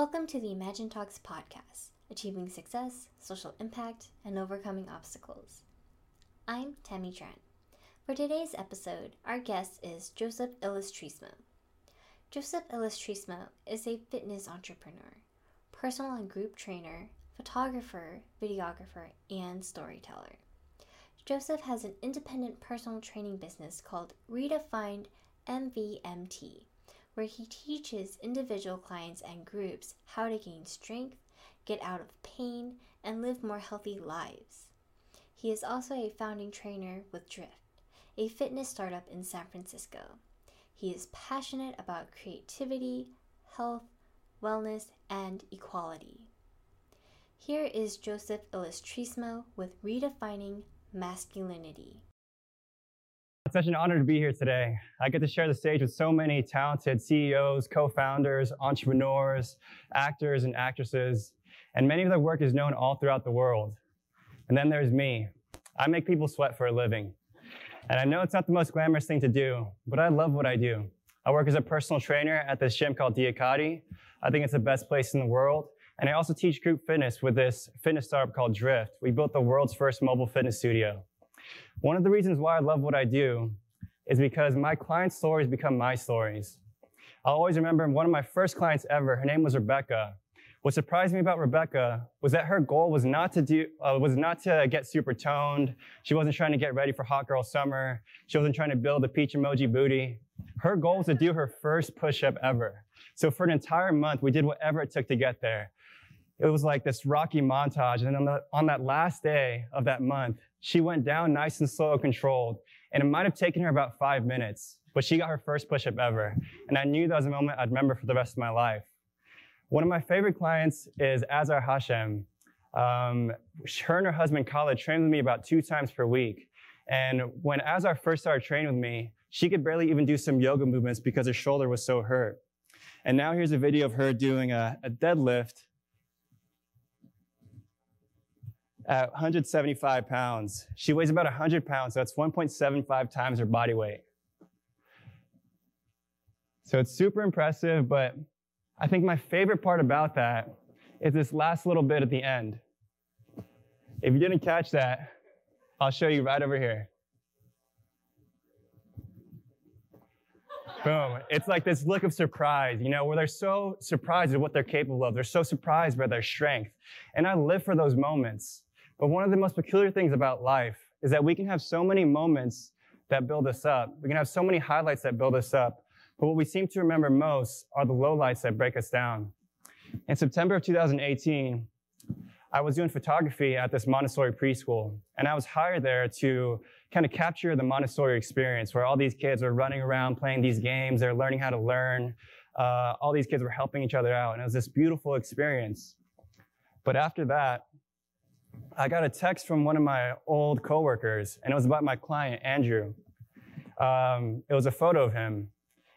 Welcome to the Imagine Talks podcast, achieving success, social impact, and overcoming obstacles. I'm Tammy Trent. For today's episode, our guest is Joseph Illustrismo. Joseph Illustrismo is a fitness entrepreneur, personal and group trainer, photographer, videographer, and storyteller. Joseph has an independent personal training business called Redefined MVMT where he teaches individual clients and groups how to gain strength, get out of pain, and live more healthy lives. He is also a founding trainer with Drift, a fitness startup in San Francisco. He is passionate about creativity, health, wellness, and equality. Here is Joseph Illustrismo with Redefining Masculinity. It's such an honor to be here today. I get to share the stage with so many talented CEOs, co-founders, entrepreneurs, actors, and actresses, and many of their work is known all throughout the world. And then there's me. I make people sweat for a living. And I know it's not the most glamorous thing to do, but I love what I do. I work as a personal trainer at this gym called DiaKadi. I think it's the best place in the world. And I also teach group fitness with this fitness startup called Drift. We built the world's first mobile fitness studio. One of the reasons why I love what I do is because my clients' stories become my stories. I'll always remember one of my first clients ever, her name was Rebecca. What surprised me about Rebecca was that her goal was not to do, uh, was not to get super toned. She wasn't trying to get ready for hot girl summer. She wasn't trying to build a peach emoji booty. Her goal was to do her first push-up ever. So for an entire month, we did whatever it took to get there. It was like this rocky montage. And on, the, on that last day of that month, she went down nice and slow controlled. And it might have taken her about five minutes, but she got her first push-up ever. And I knew that was a moment I'd remember for the rest of my life. One of my favorite clients is Azar Hashem. Um, her and her husband Khaled trained with me about two times per week. And when Azar first started training with me, she could barely even do some yoga movements because her shoulder was so hurt. And now here's a video of her doing a, a deadlift at 175 pounds. She weighs about 100 pounds, so that's 1.75 times her body weight. So it's super impressive, but I think my favorite part about that is this last little bit at the end. If you didn't catch that, I'll show you right over here. Boom. It's like this look of surprise, you know, where they're so surprised at what they're capable of. They're so surprised by their strength. And I live for those moments. But one of the most peculiar things about life is that we can have so many moments that build us up. We can have so many highlights that build us up. But what we seem to remember most are the lowlights that break us down. In September of 2018, I was doing photography at this Montessori preschool, and I was hired there to kind of capture the Montessori experience where all these kids are running around playing these games, they're learning how to learn. Uh, all these kids were helping each other out, and it was this beautiful experience. But after that, I got a text from one of my old coworkers, and it was about my client, Andrew. Um, it was a photo of him.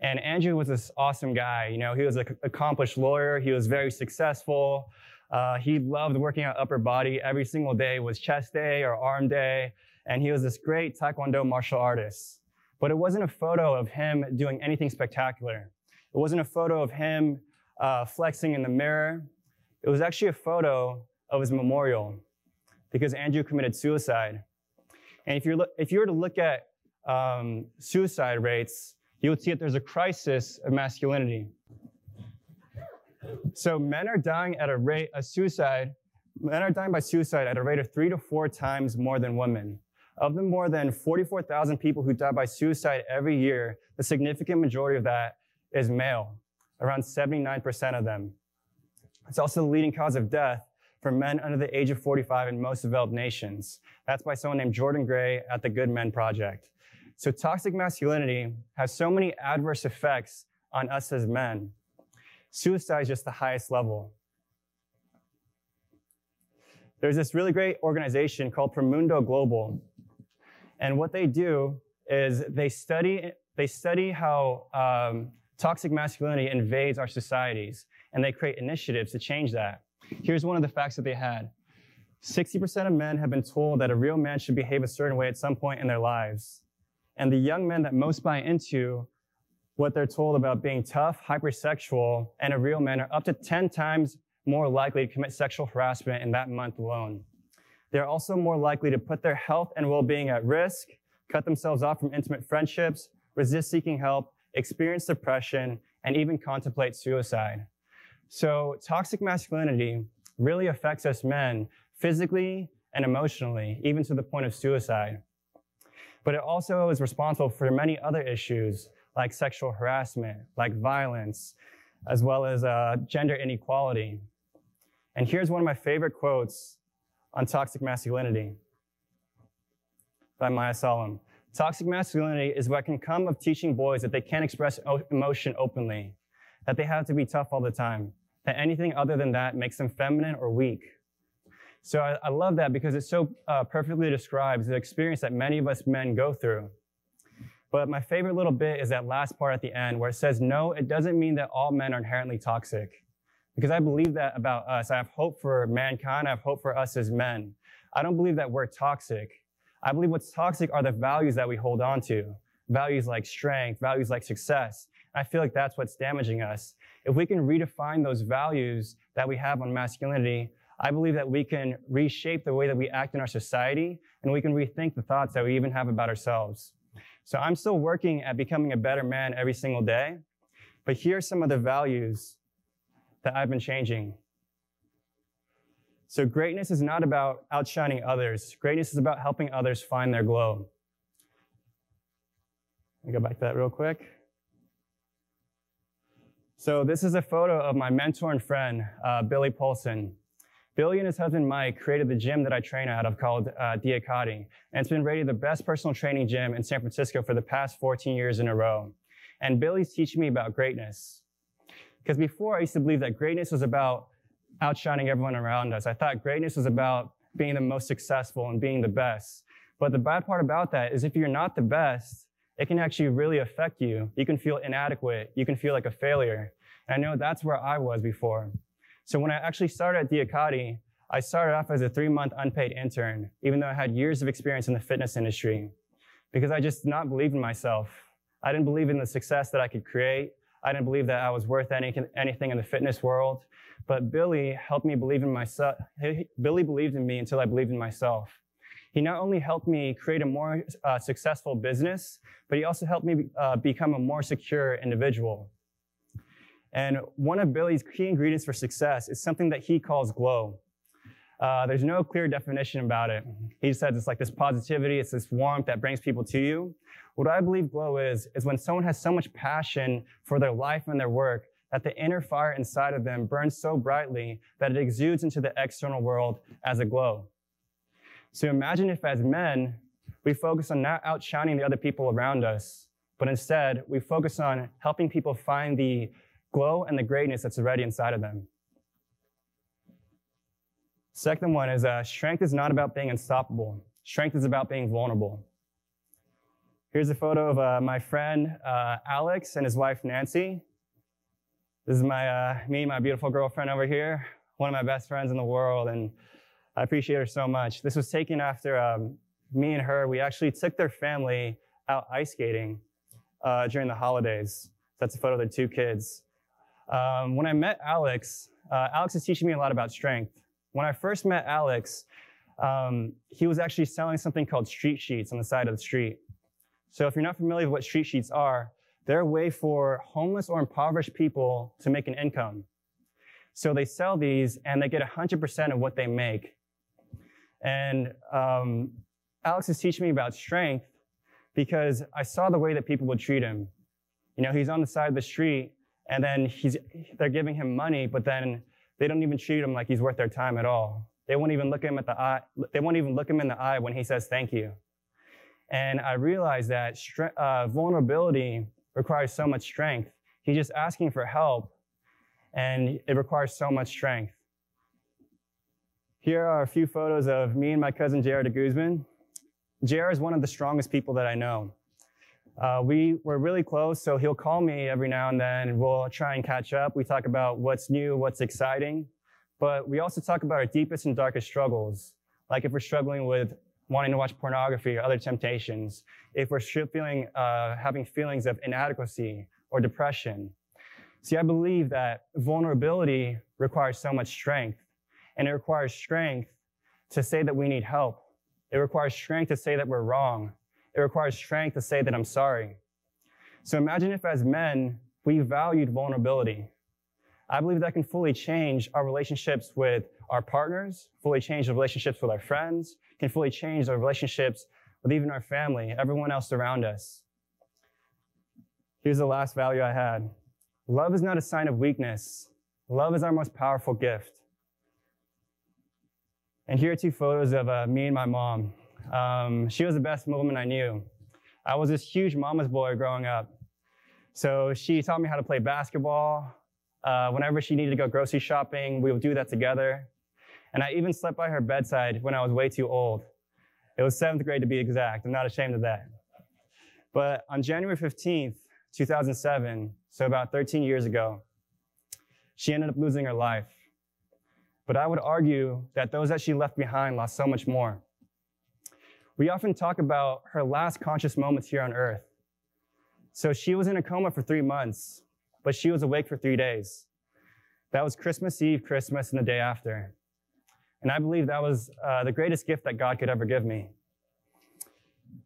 And Andrew was this awesome guy. You know, he was an accomplished lawyer. He was very successful. Uh, he loved working out upper body. Every single day was chest day or arm day. And he was this great Taekwondo martial artist. But it wasn't a photo of him doing anything spectacular. It wasn't a photo of him uh, flexing in the mirror. It was actually a photo of his memorial because Andrew committed suicide. And if, you're, if you were to look at um, suicide rates, you would see that there's a crisis of masculinity. So men are dying at a rate of suicide, men are dying by suicide at a rate of three to four times more than women. Of the more than 44,000 people who die by suicide every year, the significant majority of that is male, around 79% of them. It's also the leading cause of death for men under the age of 45 in most developed nations. That's by someone named Jordan Gray at the Good Men Project. So toxic masculinity has so many adverse effects on us as men. Suicide is just the highest level. There's this really great organization called Promundo Global. And what they do is they study, they study how um, toxic masculinity invades our societies, and they create initiatives to change that. Here's one of the facts that they had. 60% of men have been told that a real man should behave a certain way at some point in their lives. And the young men that most buy into what they're told about being tough, hypersexual, and a real man are up to 10 times more likely to commit sexual harassment in that month alone. They're also more likely to put their health and well-being at risk, cut themselves off from intimate friendships, resist seeking help, experience depression, and even contemplate suicide. So toxic masculinity really affects us men physically and emotionally, even to the point of suicide. But it also is responsible for many other issues like sexual harassment, like violence, as well as uh, gender inequality. And here's one of my favorite quotes on toxic masculinity by Maya Salam. Toxic masculinity is what can come of teaching boys that they can't express emotion openly, that they have to be tough all the time, that anything other than that makes them feminine or weak. So I, I love that because it so uh, perfectly describes the experience that many of us men go through. But my favorite little bit is that last part at the end where it says, no, it doesn't mean that all men are inherently toxic. Because I believe that about us. I have hope for mankind. I have hope for us as men. I don't believe that we're toxic. I believe what's toxic are the values that we hold on to. Values like strength, values like success. I feel like that's what's damaging us. If we can redefine those values that we have on masculinity, I believe that we can reshape the way that we act in our society and we can rethink the thoughts that we even have about ourselves. So I'm still working at becoming a better man every single day, but here are some of the values that I've been changing. So greatness is not about outshining others. Greatness is about helping others find their glow. Let me go back to that real quick. So this is a photo of my mentor and friend, uh, Billy Polson. Billy and his husband Mike created the gym that I train out of called uh, and it's been rated the best personal training gym in San Francisco for the past 14 years in a row. And Billy's teaching me about greatness. Because before I used to believe that greatness was about outshining everyone around us. I thought greatness was about being the most successful and being the best. But the bad part about that is if you're not the best, it can actually really affect you. You can feel inadequate. You can feel like a failure. And I know that's where I was before. So when I actually started at DiaKadi, I started off as a three month unpaid intern, even though I had years of experience in the fitness industry, because I just did not believe in myself. I didn't believe in the success that I could create. I didn't believe that I was worth any, anything in the fitness world. But Billy helped me believe in myself. Billy believed in me until I believed in myself. He not only helped me create a more uh, successful business, but he also helped me uh, become a more secure individual. And one of Billy's key ingredients for success is something that he calls glow. Uh, there's no clear definition about it. He says it's like this positivity, it's this warmth that brings people to you. What I believe glow is, is when someone has so much passion for their life and their work that the inner fire inside of them burns so brightly that it exudes into the external world as a glow. So imagine if as men, we focus on not outshining the other people around us, but instead we focus on helping people find the glow and the greatness that's already inside of them. Second one is uh, strength is not about being unstoppable. Strength is about being vulnerable. Here's a photo of uh, my friend uh, Alex and his wife Nancy. This is my uh, me, my beautiful girlfriend over here, one of my best friends in the world, and I appreciate her so much. This was taken after um, me and her. We actually took their family out ice skating uh, during the holidays. That's a photo of the two kids. Um, when I met Alex, uh, Alex is teaching me a lot about strength. When I first met Alex, um, he was actually selling something called street sheets on the side of the street. So if you're not familiar with what street sheets are, they're a way for homeless or impoverished people to make an income. So they sell these and they get 100% of what they make. And um, Alex is teaching me about strength because I saw the way that people would treat him. You know, he's on the side of the street and then he's, they're giving him money, but then they don't even treat him like he's worth their time at all. They won't even look him at the eye. They won't even look him in the eye when he says thank you. And I realized that uh, vulnerability requires so much strength. He's just asking for help, and it requires so much strength. Here are a few photos of me and my cousin Jared de Guzman. Jared is one of the strongest people that I know. Uh, we were really close, so he'll call me every now and then. We'll try and catch up. We talk about what's new, what's exciting, but we also talk about our deepest and darkest struggles. Like if we're struggling with wanting to watch pornography or other temptations, if we're feeling, uh, having feelings of inadequacy or depression. See, I believe that vulnerability requires so much strength, and it requires strength to say that we need help. It requires strength to say that we're wrong. It requires strength to say that I'm sorry. So imagine if, as men, we valued vulnerability. I believe that can fully change our relationships with our partners, fully change the relationships with our friends, can fully change our relationships with even our family, everyone else around us. Here's the last value I had. Love is not a sign of weakness. Love is our most powerful gift. And here are two photos of uh, me and my mom. Um, she was the best woman I knew. I was this huge mama's boy growing up. So she taught me how to play basketball. Uh, whenever she needed to go grocery shopping, we would do that together. And I even slept by her bedside when I was way too old. It was seventh grade to be exact. I'm not ashamed of that. But on January 15th, 2007, so about 13 years ago, she ended up losing her life. But I would argue that those that she left behind lost so much more. We often talk about her last conscious moments here on earth. So she was in a coma for three months, but she was awake for three days. That was Christmas Eve, Christmas, and the day after. And I believe that was uh, the greatest gift that God could ever give me.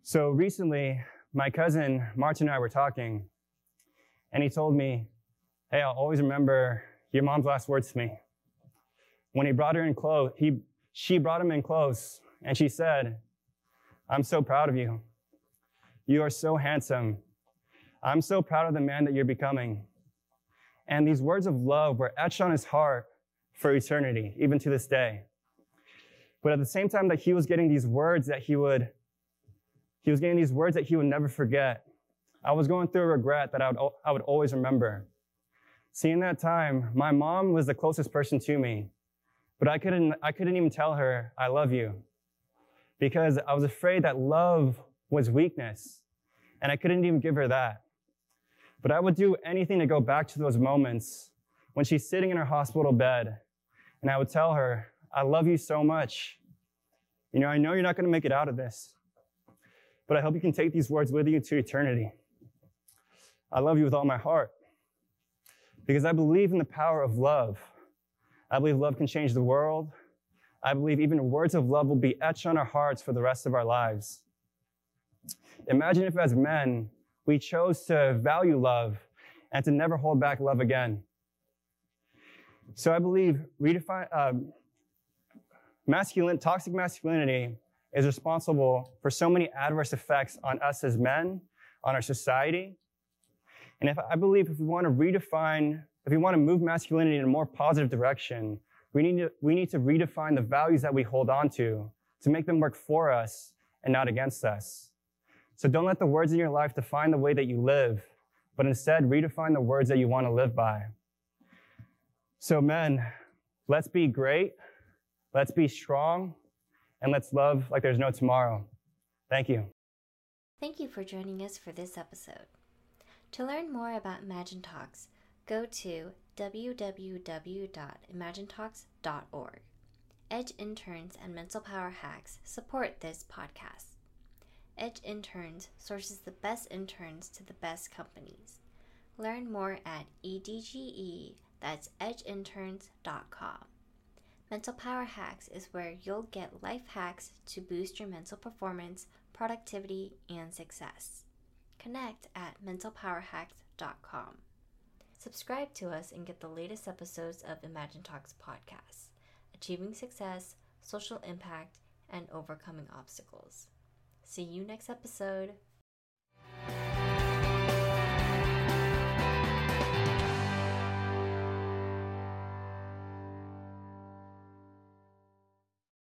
So recently, my cousin Martin and I were talking, and he told me, Hey, I'll always remember your mom's last words to me. When he brought her in close, he, she brought him in close, and she said, I'm so proud of you. You are so handsome. I'm so proud of the man that you're becoming. And these words of love were etched on his heart for eternity, even to this day. But at the same time that he was getting these words that he would, he was getting these words that he would never forget. I was going through a regret that I would, I would always remember. See, in that time, my mom was the closest person to me, but I couldn't, I couldn't even tell her, I love you, because I was afraid that love was weakness, and I couldn't even give her that. But I would do anything to go back to those moments when she's sitting in her hospital bed, and I would tell her, I love you so much. You know, I know you're not going to make it out of this, but I hope you can take these words with you to eternity. I love you with all my heart because I believe in the power of love. I believe love can change the world. I believe even words of love will be etched on our hearts for the rest of our lives. Imagine if, as men, we chose to value love and to never hold back love again. So I believe redefine, um, masculine, toxic masculinity is responsible for so many adverse effects on us as men, on our society. And if I believe if we want to redefine, if we want to move masculinity in a more positive direction, we need to, we need to redefine the values that we hold on to to make them work for us and not against us. So don't let the words in your life define the way that you live, but instead redefine the words that you want to live by. So men, let's be great Let's be strong and let's love like there's no tomorrow. Thank you. Thank you for joining us for this episode. To learn more about Imagine Talks, go to www.imaginetalks.org. Edge interns and mental power hacks support this podcast. Edge interns sources the best interns to the best companies. Learn more at edge, that's edgeinterns.com. Mental Power Hacks is where you'll get life hacks to boost your mental performance, productivity, and success. Connect at mentalpowerhacks.com. Subscribe to us and get the latest episodes of Imagine Talks podcast, achieving success, social impact, and overcoming obstacles. See you next episode.